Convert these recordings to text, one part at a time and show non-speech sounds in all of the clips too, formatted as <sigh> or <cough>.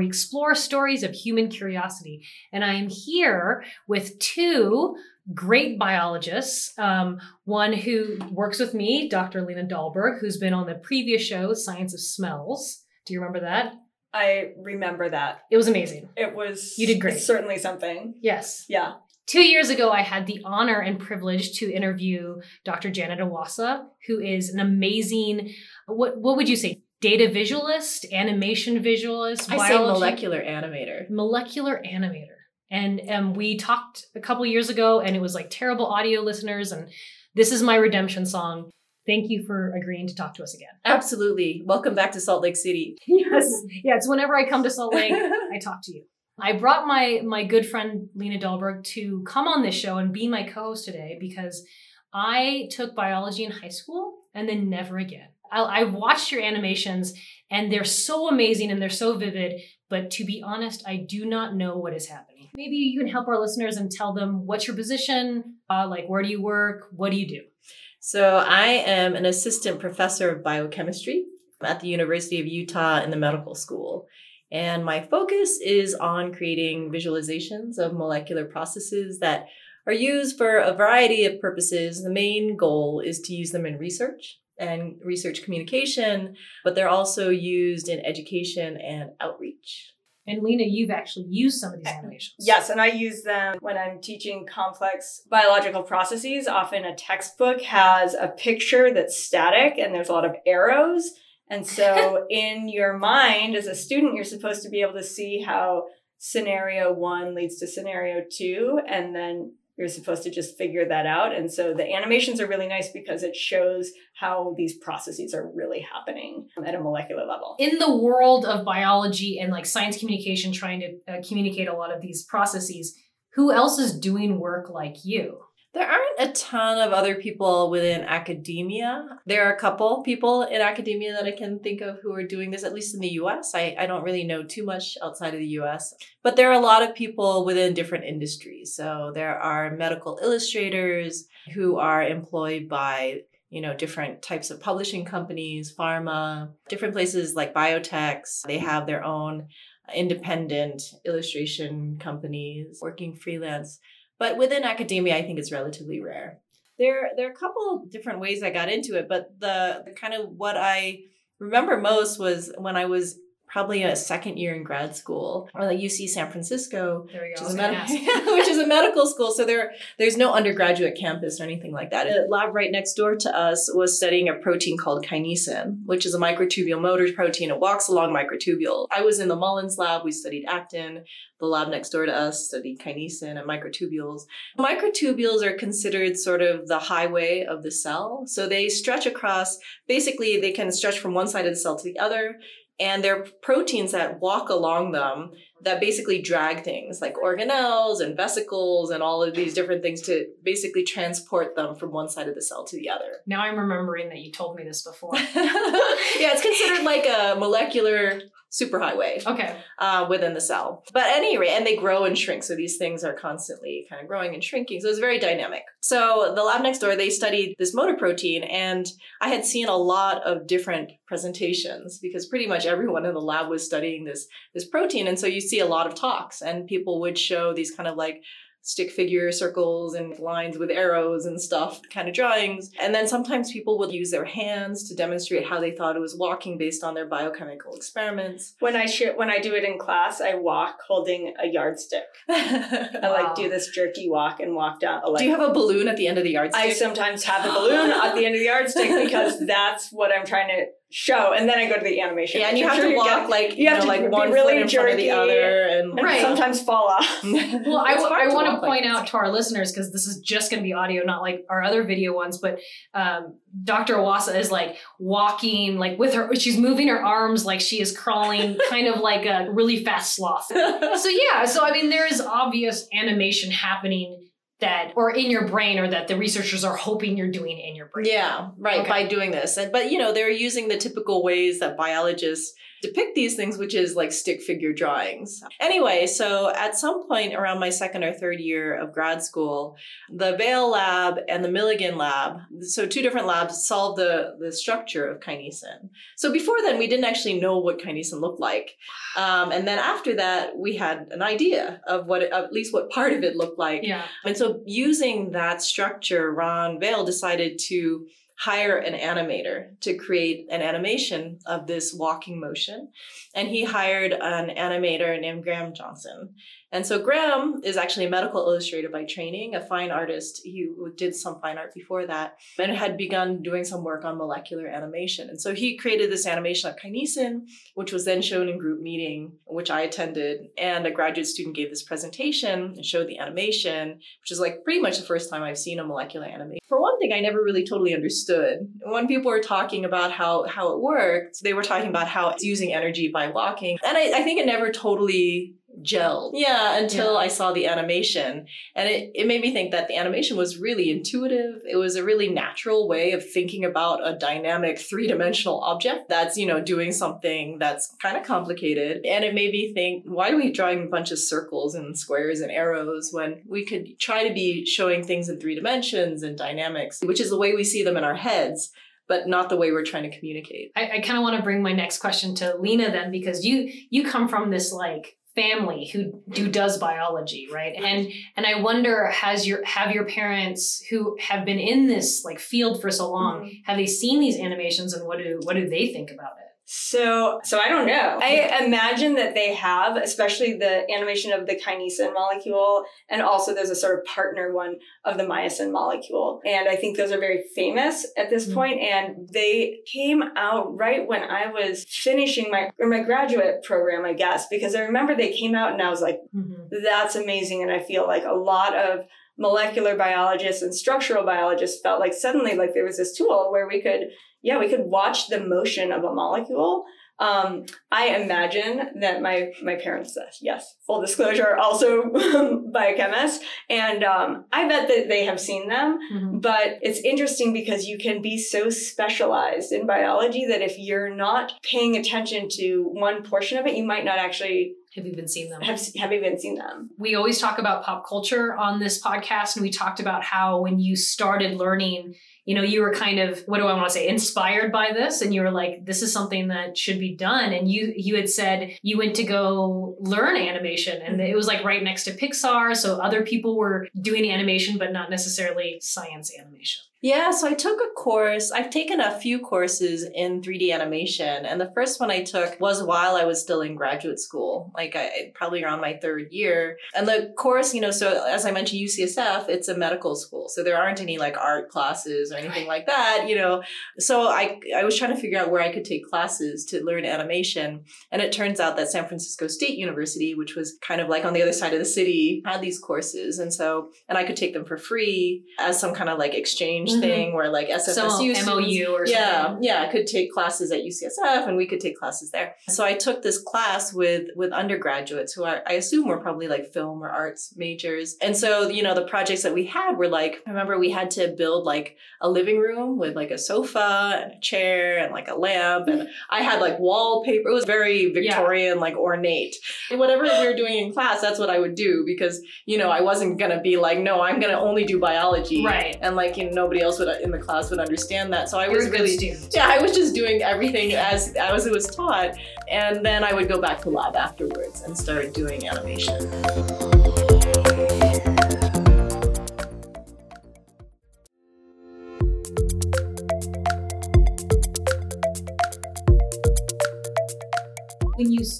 we explore stories of human curiosity. And I am here with two great biologists. Um, one who works with me, Dr. Lena Dahlberg, who's been on the previous show, Science of Smells. Do you remember that? I remember that. It was amazing. It was You did great. Certainly something. Yes. Yeah. Two years ago, I had the honor and privilege to interview Dr. Janet Iwasa, who is an amazing, what, what would you say, data visualist, animation visualist, I say molecular animator. molecular animator. And um, we talked a couple years ago, and it was like terrible audio listeners. And this is my redemption song. Thank you for agreeing to talk to us again. Absolutely. Welcome back to Salt Lake City. <laughs> Yes, yeah. It's whenever I come to Salt Lake, <laughs> I talk to you. I brought my my good friend Lena Dahlberg to come on this show and be my co-host today because I took biology in high school and then never again. I, I watched your animations and they're so amazing and they're so vivid. But to be honest, I do not know what is happening. Maybe you can help our listeners and tell them what's your position, uh, like where do you work, what do you do? So, I am an assistant professor of biochemistry at the University of Utah in the medical school. And my focus is on creating visualizations of molecular processes that are used for a variety of purposes. The main goal is to use them in research and research communication, but they're also used in education and outreach. And Lena, you've actually used some of these animations. Yes, and I use them when I'm teaching complex biological processes. Often a textbook has a picture that's static and there's a lot of arrows. And so <laughs> in your mind as a student, you're supposed to be able to see how scenario one leads to scenario two, and then you're supposed to just figure that out. And so the animations are really nice because it shows how these processes are really happening at a molecular level. in the world of biology and like science communication trying to uh, communicate a lot of these processes who else is doing work like you There aren't a ton of other people within academia. There are a couple people in academia that I can think of who are doing this, at least in the US. I, I don't really know too much outside of the US, but there are a lot of people within different industries. So there are medical illustrators who are employed by you know different types of publishing companies pharma different places like biotechs they have their own independent illustration companies working freelance but within academia i think it's relatively rare. There there are a couple different ways i got into it but the, the kind of what i remember most was when i was probably a second year in grad school or like uc san francisco there we which is, a I was med- <laughs> which is a medical school. So there, there's no undergraduate campus or anything like that. The lab right next door to us was studying a protein called kinesin, which is a microtubule motor protein. It walks along microtubules. I was in the Mullins lab. We studied actin. The lab next door to us studied kinesin and microtubules. Microtubules are considered sort of the highway of the cell. So they stretch across, basically, they can stretch from one side of the cell to the other. And they're proteins that walk along them that basically drag things like organelles and vesicles and all of these different things to basically transport them from one side of the cell to the other. now i'm remembering that you told me this before <laughs> yeah, it's considered like a molecular superhighway okay uh, within the cell. But at any rate, and they grow and shrink. So these things are constantly kind of growing and shrinking. So it's very dynamic. So the lab next door, they studied this motor protein, and I had seen a lot of different presentations because pretty much everyone in the lab was studying this this protein. And so you see a lot of talks, and people would show these kind of like stick figure circles and lines with arrows and stuff kind of drawings and then sometimes people would use their hands to demonstrate how they thought it was walking based on their biochemical experiments When I sh- when I do it in class, I walk holding a yardstick. <laughs> I Wow. like do this jerky walk and walk down. Like, Do you have a balloon at the end of the yardstick? I sometimes have a balloon at the end of the yardstick because <laughs> that's what I'm trying to show, and then I go to the animation. yeah, and you have I'm to sure you're walk like you you, have know, to like one really foot in front of the other, and and Right. sometimes fall off. <laughs> well i, I want to walk like point out to our listeners because this is just going to be audio not like our other video ones but um, dr iwasa is like walking like with her she's moving her arms like she is crawling <laughs> kind of like a really fast sloth <laughs> so yeah so i mean there is obvious animation happening that or in your brain or that the researchers are hoping you're doing in your brain Yeah, right. Okay. By doing this, And- but you know, they're using the typical ways that biologists depict these things, which is like stick figure drawings. Anyway, so at some point around my second or third year of grad school, the Vale lab and the Milligan lab, so two different labs, solved the, the structure of kinesin. So before then, we didn't actually know what kinesin looked like. Um, and then after that, we had an idea of what, it, at least what part of it looked like. Yeah. And so using that structure, Ron Vale decided to hire an animator to create an animation of this walking motion. And he hired an animator named Graham Johnson. And so Graham is actually a medical illustrator by training, a fine artist. He did some fine art before that and had begun doing some work on molecular animation. And so he created this animation of kinesin, which was then shown in group meeting, which I attended. And a graduate student gave this presentation and showed the animation, which is like pretty much the first time I've seen a molecular animation. For one thing, I never really totally understood. When people were talking about how, how it worked, they were talking about how it's using energy by walking. And I, I think it never totally gelled. Yeah, until yeah. I saw the animation. And it, it made me think that the animation was really intuitive. It was a really natural way of thinking about a dynamic three dimensional object that's, you know, doing something that's kind of complicated. And it made me think, why are we drawing a bunch of circles and squares and arrows when we could try to be showing things in three dimensions and dynamics, which is the way we see them in our heads but not the way we're trying to communicate. I, I kind of want to bring my next question to Lena then, because you you come from this like family who who does biology right and and i wonder has your have your parents who have been in this like field for so long mm-hmm. have they seen these animations and what do what do they think about it so, so I don't know. I imagine that they have, especially the animation of the kinesin molecule, and also there's a sort of partner one of the myosin molecule. And I think those are very famous at this mm-hmm. point, And they came out right when I was finishing my or my graduate program, I guess, because I remember they came out and I was like, mm-hmm. that's amazing. And I feel like a lot of molecular biologists and structural biologists felt like suddenly like there was this tool where we could yeah, we could watch the motion of a molecule. Um, I imagine that my my parents, uh, yes, full disclosure, are also <laughs> biochemists, and um, I bet that they have seen them. Mm-hmm. But it's interesting because you can be so specialized in biology that if you're not paying attention to one portion of it, you might not actually have you even seen them? Have, have even seen them? We always talk about pop culture on this podcast, and we talked about how when you started learning you know, you were kind of, what do I want to say, inspired by this. And you were like, this is something that should be done. And you, you had said you went to go learn animation and it was like right next to Pixar. So other people were doing animation, but not necessarily science animation. Yeah, so I took a course. I've taken a few courses in 3D animation, and the first one I took was while I was still in graduate school, like I, probably around my third year. And the course, you know, so as I mentioned, UCSF, it's a medical school, so there aren't any like art classes or anything like that, you know. So I I was trying to figure out where I could take classes to learn animation, and it turns out that San Francisco State University, which was kind of like on the other side of the city, had these courses, and so and I could take them for free as some kind of like exchange mm-hmm. thing where like SFSU Some MOU or yeah, something. Yeah, I could take classes at UCSF and we could take classes there. So I took this class with with undergraduates who are, I assume were probably like film or arts majors. And so, you know, the projects that we had were like, I remember we had to build like a living room with like a sofa and a chair and like a lamp. And I had like wallpaper. It was very Victorian, yeah. like ornate. And whatever we were doing in class, that's what I would do because, you know, I wasn't going to be like, no, I'm going to only do biology. Right. And like, you know, nobody else would in the class would understand that. So I was really yeah, I was just doing everything as as it was taught, and then I would go back to lab afterwards and start doing animation.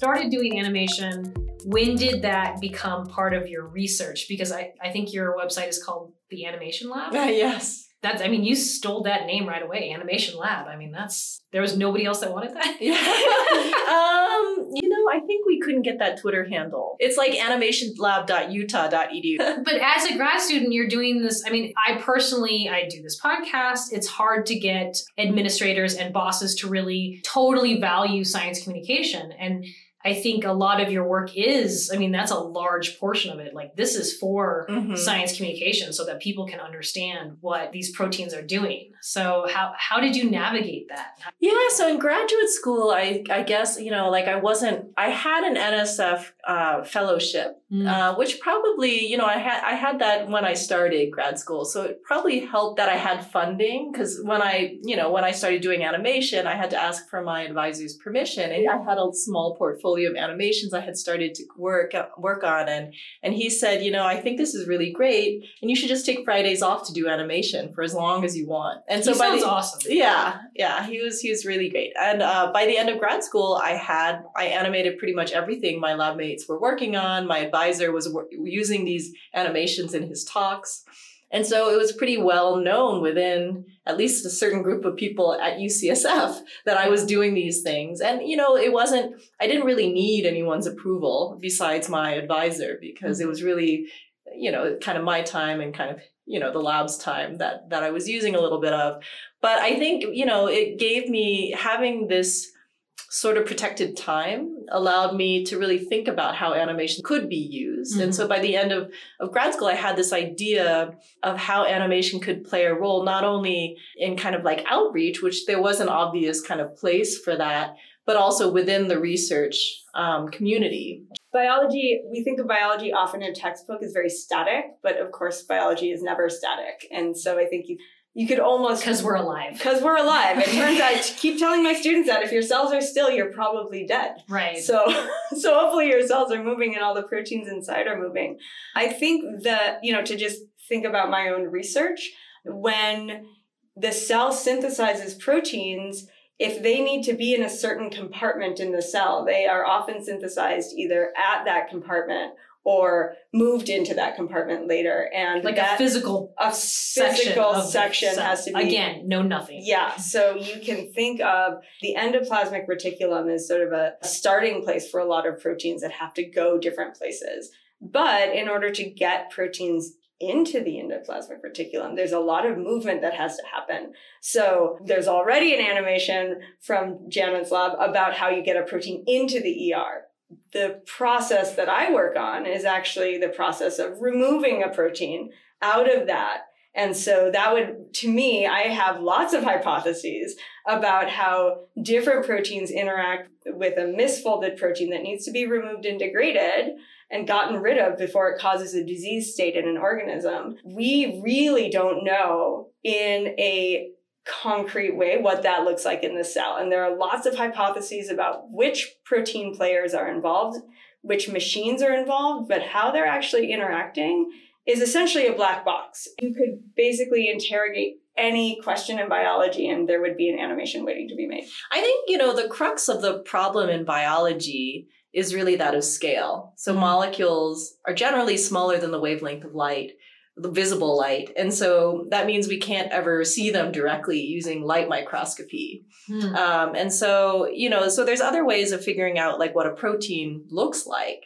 Started doing animation, when did that become part of your research? Because I, I think your website is called the Animation Lab. Uh, <laughs> yes that's I mean, you stole that name right away, Animation Lab. I mean, that's there was nobody else that wanted that. Yeah. <laughs> um, you know, I think we couldn't get that Twitter handle. It's like animationlab.utah.edu. but as a grad student, you're doing this. I mean, I personally I do this podcast. It's hard to get administrators and bosses to really totally value science communication and I think a lot of your work is, I mean, that's a large portion of it. Like this is for Mhm. science communication so that people can understand what these proteins are doing. So how how did you navigate that? Yeah, so in graduate school, I I guess you know, like I wasn't. I had an NSF uh, fellowship, Mm. uh, which probably you know I had I had that when I started grad school, so it probably helped that I had funding because when I you know when I started doing animation, I had to ask for my advisor's permission, and I had a small portfolio of animations I had started to work work on, and and he said, you know, I think this is really great, and you should just take Fridays off to do animation for as long as you want. And so he by the, awesome. yeah, yeah, he was he was really great. And uh, by the end of grad school, I had I animated pretty much everything my lab mates were working on. My advisor was using these animations in his talks, and so it was pretty well known within at least a certain group of people at UCSF that I was doing these things. And you know, it wasn't I didn't really need anyone's approval besides my advisor because it mm-hmm. was really you know kind of my time and kind of you know the lab's time that that I was using a little bit of. But I think you know it gave me having this sort of protected time allowed me to really think about how animation could be used. And so by the end of, of grad school i had this idea of how animation could play a role not only in kind of like outreach which there was an obvious kind of place for that but also within the research um, community. Biology, we think of biology often in a textbook as very static, but of course, biology is never static. And so I think you, you could almost. Because we're alive. Because we're alive. It turns out, I <laughs> keep telling my students that if your cells are still, you're probably dead. Right. So, <laughs> so hopefully your cells are moving and all the proteins inside are moving. I think that, you know, to just think about my own research, when the cell synthesizes proteins, if they need to be in a certain compartment in the cell, they are often synthesized either at that compartment or moved into that compartment later. And like that, a physical a section physical the section has to be again no nothing yeah, so you can think of the endoplasmic reticulum as sort of a starting place for a lot of proteins that have to go different places. But in order to get proteins into the endoplasmic reticulum, there's a lot of movement that has to happen. So there's already an animation from Janet's lab about how you get a protein into the ER. The process that I work on is actually the process of removing a protein out of that and so that would, to me, I have lots of hypotheses about how different proteins interact with a misfolded protein that needs to be removed and degraded and gotten rid of before it causes a disease state in an organism. We really don't know in a concrete way what that looks like in the cell. And there are lots of hypotheses about which protein players are involved, which machines are involved, but how they're actually interacting is essentially a black box. You could basically interrogate any question in biology and there would be an animation waiting to be made. I think, you know, the crux of the problem in biology is really that of scale. So mm-hmm. molecules are generally smaller than the wavelength of light, the visible light. And so that means we can't ever see them directly using light microscopy. Hmm. Um, and so, you know, so there's other ways of figuring out like what a protein looks like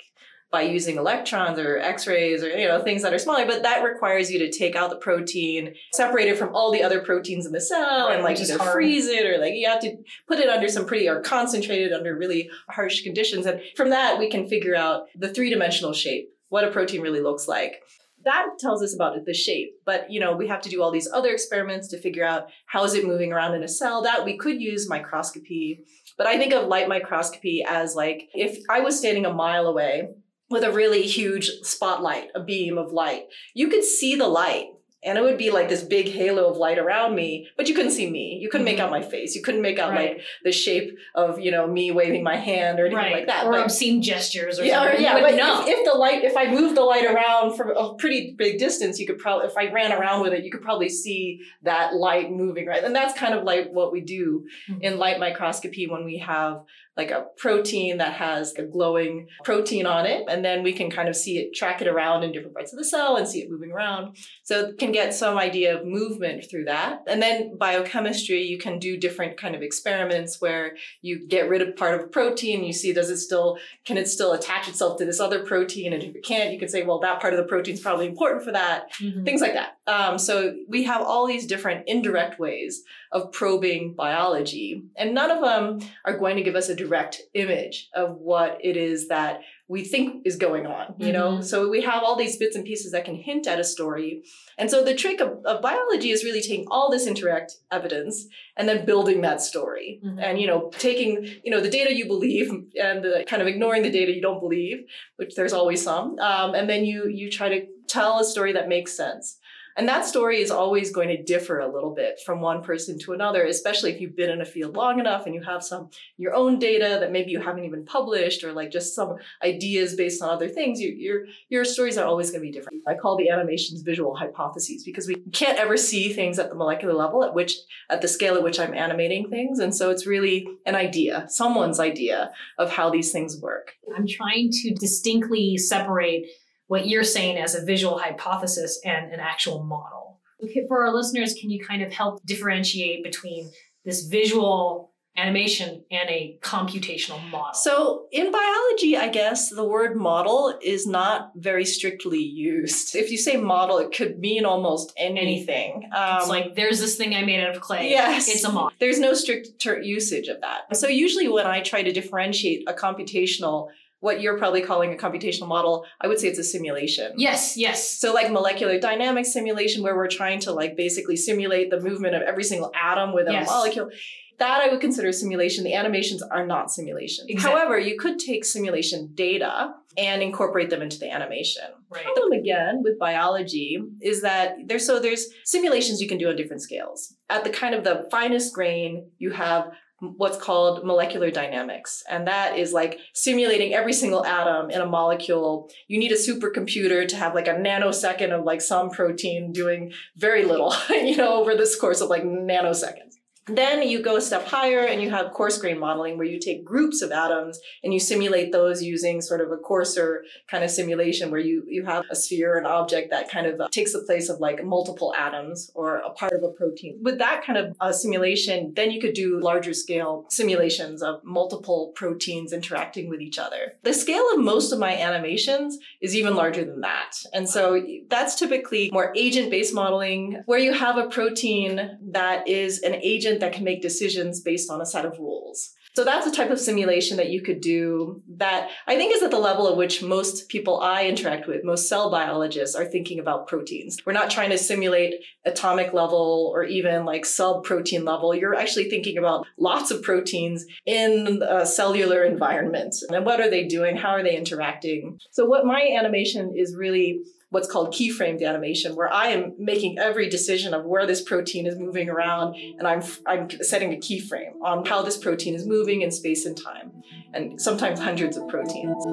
by using electrons or x-rays or you know things that are smaller but that requires you to take out the protein separate it from all the other proteins in the cell Right, and like either hard. freeze it or like you have to put it under some pretty or concentrate it under really harsh conditions and from that we can figure out the three-dimensional shape what a protein really looks like that tells us about the shape but you know we have to do all these other experiments to figure out how is it moving around in a cell that we could use microscopy but i think of light microscopy as like if i was standing a mile away with a really huge spotlight, a beam of light. You could see the light, and it would be like this big halo of light around me, but you couldn't see me. You couldn't make out my face. You couldn't make out Right. like the shape of, you know, me waving my hand or anything right like that. or But- obscene gestures or yeah, or, yeah, but know if, if the light, if I moved the light around from a pretty big distance, you could probably, if I ran around with it, you could probably see that light moving, right? And that's kind of like what we do Mhm. in light microscopy when we have like a protein that has a glowing protein on it, and then we can kind of see it, track it around in different parts of the cell and see it moving around. So it can get some idea of movement through that. And then biochemistry, you can do different kind of experiments where you get rid of part of a protein, you see does it still can it still attach itself to this other protein? And if it can't, you can say, well, that part of the protein is probably important for that. Mhm. Things like that. Um, so we have all these different indirect ways of probing biology, and none of them are going to give us a direct image of what it is that we think is going on, you know? Mhm. So we have all these bits and pieces that can hint at a story. And so the trick of, of biology is really taking all this indirect evidence and then building that story. Mhm. And, you know, taking, you know, the data you believe and the, kind of ignoring the data you don't believe, which there's always some. Um, and then you you try to tell a story that makes sense. And that story is always going to differ a little bit from one person to another, especially if you've been in a field long enough and you have some your own data that maybe you haven't even published or like just some ideas based on other things. You, your your stories are always going to be different. I call the animations visual hypotheses because we can't ever see things at the molecular level at which at the scale at which I'm animating things, and so it's really an idea, someone's idea of how these things work. I'm trying to distinctly separate what you're saying as a visual hypothesis and an actual model. Okay, for our listeners, can you kind of help differentiate between this visual animation and a computational model? So in biology, I guess the word model is not very strictly used. If you say model, it could mean almost anything. Um, it's like there's this thing I made out of clay. Yes. It's a model. there's no strict ter- usage of that. So usually when I try to differentiate a computational, what you're probably calling a computational model, I would say it's a simulation. Yes, yes. So like molecular dynamics simulation where we're trying to like basically simulate the movement of every single atom within Yes. a molecule. That I would consider simulation. The animations are not simulation. Exactly. However, you could take simulation data and incorporate them into the animation. Right. problem again with biology is that there's so there's simulations you can do on different scales. At the kind of the finest grain, you have what's called molecular dynamics. And that is like simulating every single atom in a molecule. You need a supercomputer to have like a nanosecond of like some protein doing very little, <laughs> you know, over this course of like nanoseconds. Then you go a step higher and you have coarse grain modeling where you take groups of atoms and you simulate those using sort of a coarser kind of simulation where you, you have a sphere, an object that kind of uh, takes the place of like multiple atoms or a part of a protein. With that kind of uh, simulation, then you could do larger scale simulations of multiple proteins interacting with each other. The scale of most of my animations is even larger than that. And so that's typically more agent based modeling where you have a protein that is an agent that can make decisions based on a set of rules. So that's a type of simulation that you could do that I think is at the level at which most people I interact with, most cell biologists are thinking about proteins. We're not trying to simulate atomic level or even like sub protein level. You're actually thinking about lots of proteins in a cellular environment. And what are they doing? How are they interacting? So what my animation is really what's called keyframed animation, where I am making every decision of where this protein is moving around, and I'm I'm setting a keyframe on how this protein is moving in space and time, and sometimes hundreds of proteins.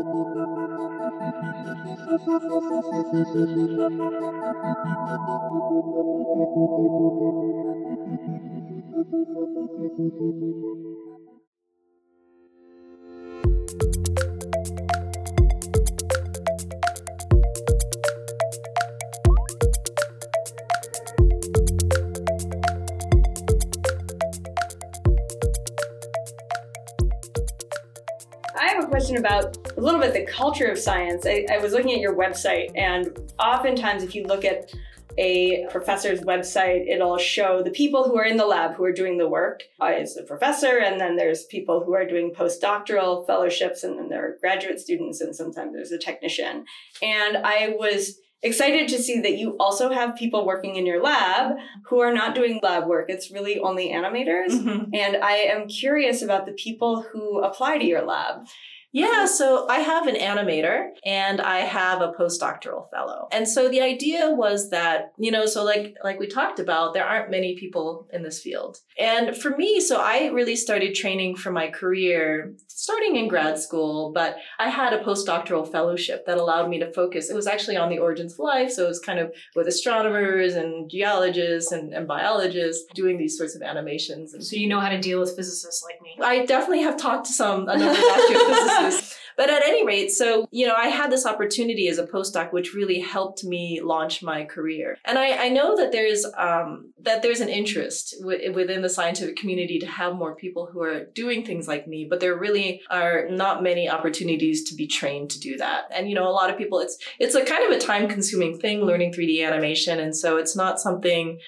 Question about a little bit the culture of science. I, I was looking at your website, and oftentimes, if you look at a professor's website, it'll show the people who are in the lab who are doing the work as a professor, and then there's people who are doing postdoctoral fellowships, and then there are graduate students, and sometimes there's a technician. And I was excited to see that you also have people working in your lab who are not doing lab work. It's really only animators. Mhm. And I am curious about the people who apply to your lab. Yeah, so I have an animator and I have a postdoctoral fellow. And so the idea was that, you know, so like like we talked about, there aren't many people in this field. And for me, so I really started training for my career starting in grad school, but I had a postdoctoral fellowship that allowed me to focus. It was actually on the origins of life, so it was kind of with astronomers and geologists and, and biologists doing these sorts of animations. And So you know how to deal with physicists like me. I definitely have talked to some a number of <laughs> But at any rate, so, you know, I had this opportunity as a postdoc, which really helped me launch my career. And I, I know that there's, um, that there's an interest w- within the scientific community to have more people who are doing things like me, but there really are not many opportunities to be trained to do that. And, you know, a lot of people, it's, it's a kind of a time consuming thing learning 3D animation. And so it's not something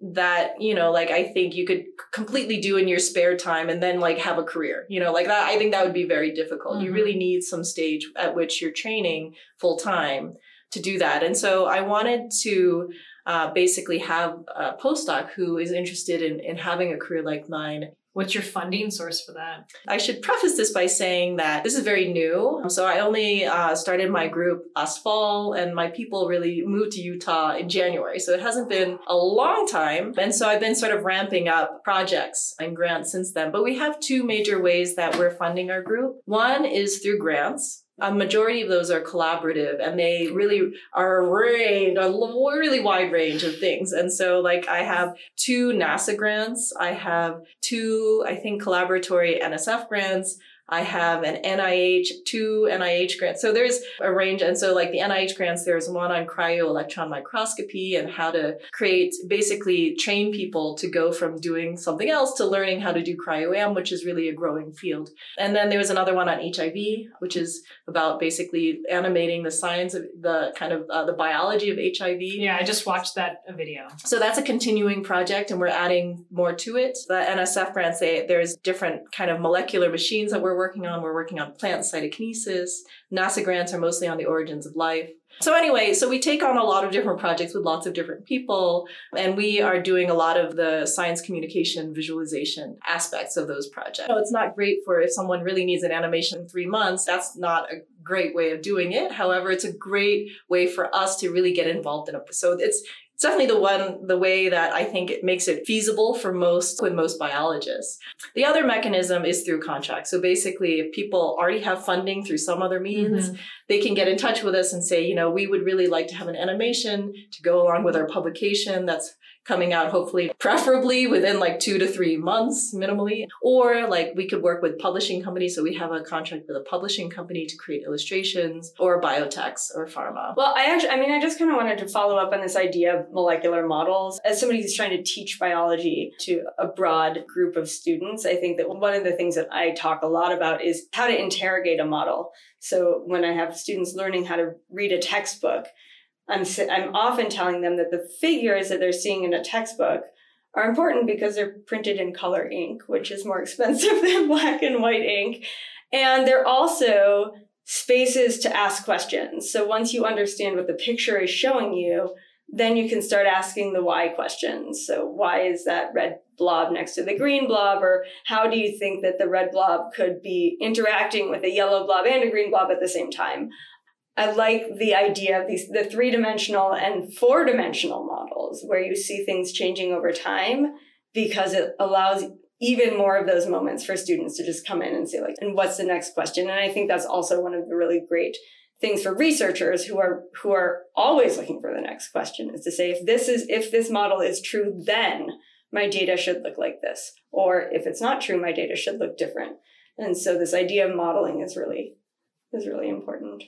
that you know like i think you could completely do in your spare time and then like have a career you know like that i think that would be very difficult mm-hmm. you really need some stage at which you're training full time to do that and so i wanted to uh, basically have a postdoc who is interested in, in having a career like mine What's your funding source for that? I should preface this by saying that this is very new. So I only uh, started my group last fall, and my people really moved to Utah in January. So it hasn't been a long time. And so I've been sort of ramping up projects and grants since then. But we have two major ways that we're funding our group. One is through grants a majority of those are collaborative and they really are a range, a really wide range of things. And so like I have two NASA grants. I have two, I think, collaboratory NSF grants. I have an NIH, two NIH grants. So there's a range. And so like the NIH grants, there's one on cryo-electron microscopy and how to create, basically train people to go from doing something else to learning how to do cryo-EM, which is really a growing field. And then there was another one on HIV, which is about basically animating the science of the kind of uh, the biology of HIV. Yeah, I just watched that video. So that's a continuing project and we're adding more to it. The NSF grants, they, there's different kind of molecular machines that we're working on. We're working on plant cytokinesis. NASA grants are mostly on the origins of life. So anyway, so we take on a lot of different projects with lots of different people, and we are doing a lot of the science communication visualization aspects of those projects. So it's not great for if someone really needs an animation in three months. That's not a great way of doing it. However, it's a great way for us to really get involved in a. So it's it's definitely the one, the way that I think it makes it feasible for most, with most biologists. The other mechanism is through contracts. So basically, if people already have funding through some other means, mm-hmm. they can get in touch with us and say, you know, we would really like to have an animation to go along with our publication that's coming out hopefully <laughs> preferably within like two to three months minimally. Or like we could work with publishing companies. So we have a contract with a publishing company to create illustrations or biotechs or pharma. Well i actually i mean i just kind of wanted to follow up on this idea of molecular models. As somebody who's trying to teach biology to a broad group of students i think that one of the things that i talk a lot about is how to interrogate a model. So when i have students learning how to read a textbook I'm, I'm often telling them that the figures that they're seeing in a textbook are important because they're printed in color ink, which is more <laughs> expensive than black and white ink. And they're also spaces to ask questions. So once you understand what the picture is showing you, then you can start asking the why questions. So why is that red blob next to the green blob? Or how do you think that the red blob could be interacting with a yellow blob and a green blob at the same time? I like the idea of these the three dimensional and four dimensional models where you see things changing over time because it allows even more of those moments for students to just come in and say like and what's the next question? And i think that's also one of the really great things for researchers who are who are always looking for the next question is to say if this is if this model is true then my data should look like this. Or if it's not true my data should look different. And so this idea of modeling is really is really important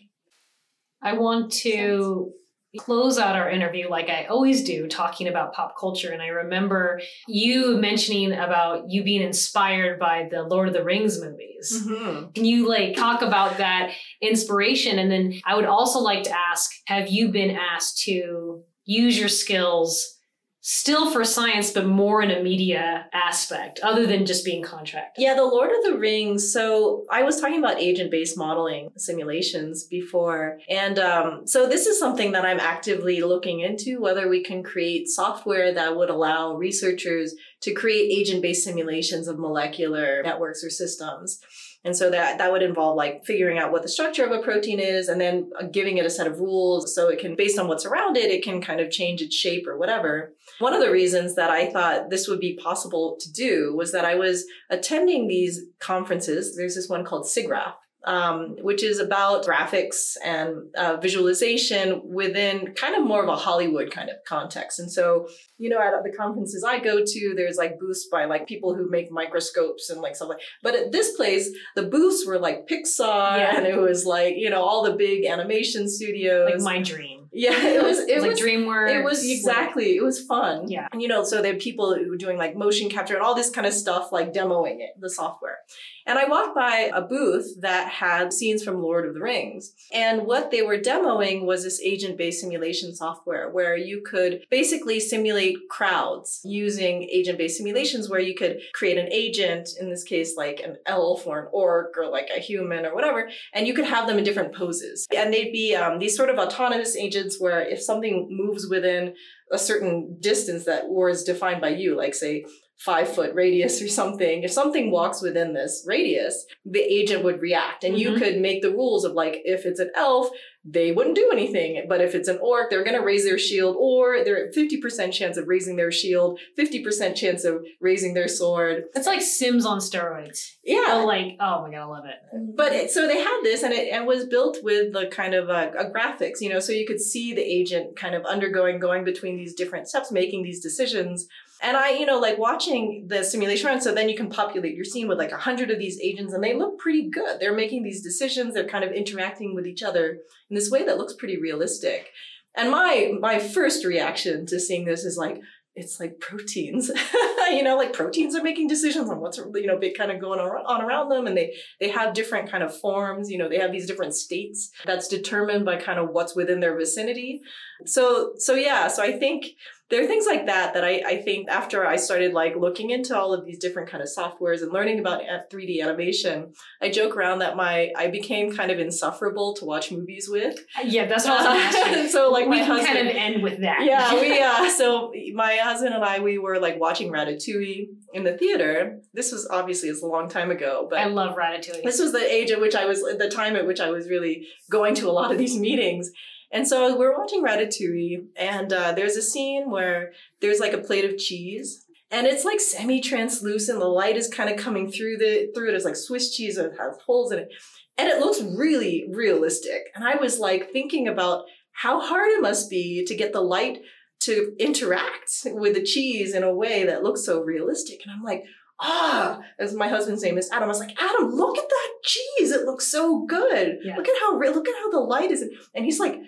I want to close out our interview like I always do, talking about pop culture. And I remember you mentioning about you being inspired by the Lord of the Rings movies. Mm-hmm. Can you like talk about that inspiration? And then I would also like to ask, have you been asked to use your skills still for science, but more in a media aspect, other than just being contract. Yeah, the Lord of the Rings. So I was talking about agent-based modeling simulations before, and um, so this is something that I'm actively looking into whether we can create software that would allow researchers to create agent-based simulations of molecular networks or systems. And so that that would involve like figuring out what the structure of a protein is and then uh, giving it a set of rules so it can based on what's around it it can kind of change its shape or whatever. One of the reasons that I thought this would be possible to do was that I was attending these conferences. There's this one called SIGGRAPH um, which is about graphics and uh, visualization within kind of more of a Hollywood kind of context. And so, you know, at the conferences I go to, there's like booths by like people who make microscopes and like stuff like. But at this place, the booths were like Pixar, Yeah. and it was like you know all the big animation studios. Like my dream. Yeah, it was. It, It was, was. like DreamWorks. It was exactly. It was fun. Yeah. And you know, so there are people who were doing like motion capture and all this kind of stuff, like demoing it, the software. And I walked by a booth that had scenes from Lord of the Rings. And what they were demoing was this agent based simulation software where you could basically simulate crowds using agent based simulations where you could create an agent, in this case, like an elf or an orc or like a human or whatever, and you could have them in different poses. And they'd be um, these sort of autonomous agents where if something moves within a certain distance that was defined by you, like say five foot radius or something, if something walks within this radius, the agent would react. And you Mhm. could make the rules of like, if it's an elf, they wouldn't do anything. But if it's an orc, they're going to raise their shield, or they're at 50% chance of raising their shield, 50% chance of raising their sword. It's like Sims on steroids. Yeah. Like oh my god, I love it. But it, so they had this, and it, and was built with the kind of uh, uh, graphics, you know, so you could see the agent kind of undergoing, going between these different steps, making these decisions. And I, you know, like watching the simulation run. So then you can populate your scene with like a hundred of these agents, and they look pretty good. They're making these decisions. They're kind of interacting with each other in this way that looks pretty realistic. And my my first reaction to seeing this is like, it's like proteins, <laughs> you know, like proteins are making decisions on what's you know big kind of going on, around them, and they they have different kind of forms. You know, they have these different states that's determined by kind of what's within their vicinity. So so yeah, so I think there are things like that that I, I think after I started like looking into all of these different kind of softwares and learning about 3D animation, I joke around that my I became kind of insufferable to watch movies with. Yeah, that's what I was gonna <laughs> so like we my husband, kind of end with that. yeah, we <laughs> uh so my husband and I we were like watching Ratatouille in the theater. This was obviously it's a long time ago, but I love Ratatouille. this was the age at which I was the time at which I was really going to a lot of these meetings. And so we're watching Ratatouille, and uh, there's a scene where there's like a plate of cheese, and it's like semi-translucent. The light is kind of coming through the through it. It's like Swiss cheese, that has holes in it, and it looks really realistic. And I was like thinking about how hard it must be to get the light to interact with the cheese in a way that looks so realistic. And I'm like, ah, as my husband's name is Adam. I was like, Adam, look at that cheese. It looks so good. Yeah. Look at how look at how the light is. And he's like,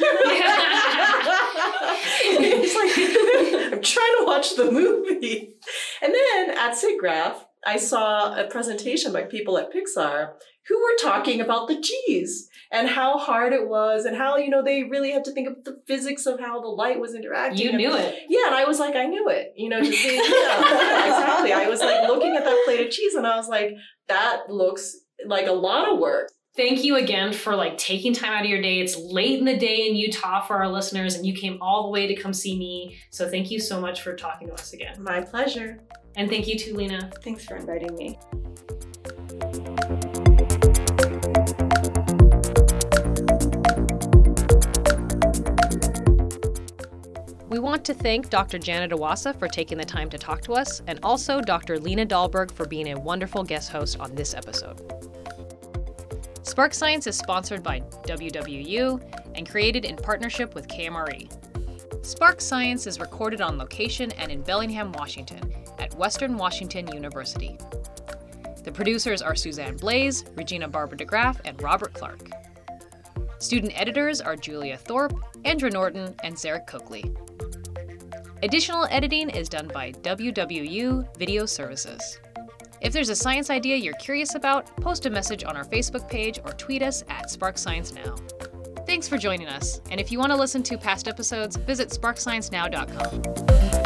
like, I'm trying to watch the movie. And then at SIGGRAPH, I saw a presentation by people at Pixar who were talking about the cheese and how hard it was and how, you know, they really had to think of the physics of how the light was interacting. you knew it. yeah, and I was like, I knew it. You know, just being, yeah, exactly. I was like looking at that plate of cheese, and I was like, that looks like a lot of work. Thank you again for like taking time out of your day. It's late in the day in Utah for our listeners, and you came all the way to come see me. So thank you so much for talking to us again. My pleasure. And thank you too, Lena. Thanks for inviting me. We want to thank Dr. Janet Iwasa for taking the time to talk to us, and also Dr. Lena Dahlberg for being a wonderful guest host on this episode. Spark Science is sponsored by WWU and created in partnership with KMRE. Spark Science is recorded on location and in Bellingham, Washington, at Western Washington University. The producers are Suzanne Blaze, Regina Barber DeGraaff, and Robert Clark. Student editors are Julia Thorpe, Andrew Norton, and Zarek Coakley. Additional editing is done by WWU Video Services. If there's a science idea you're curious about, post a message on our Facebook page or tweet us at Spark Science Now. Thanks for joining us, and if you want to listen to past episodes, visit sparksciencenow.com.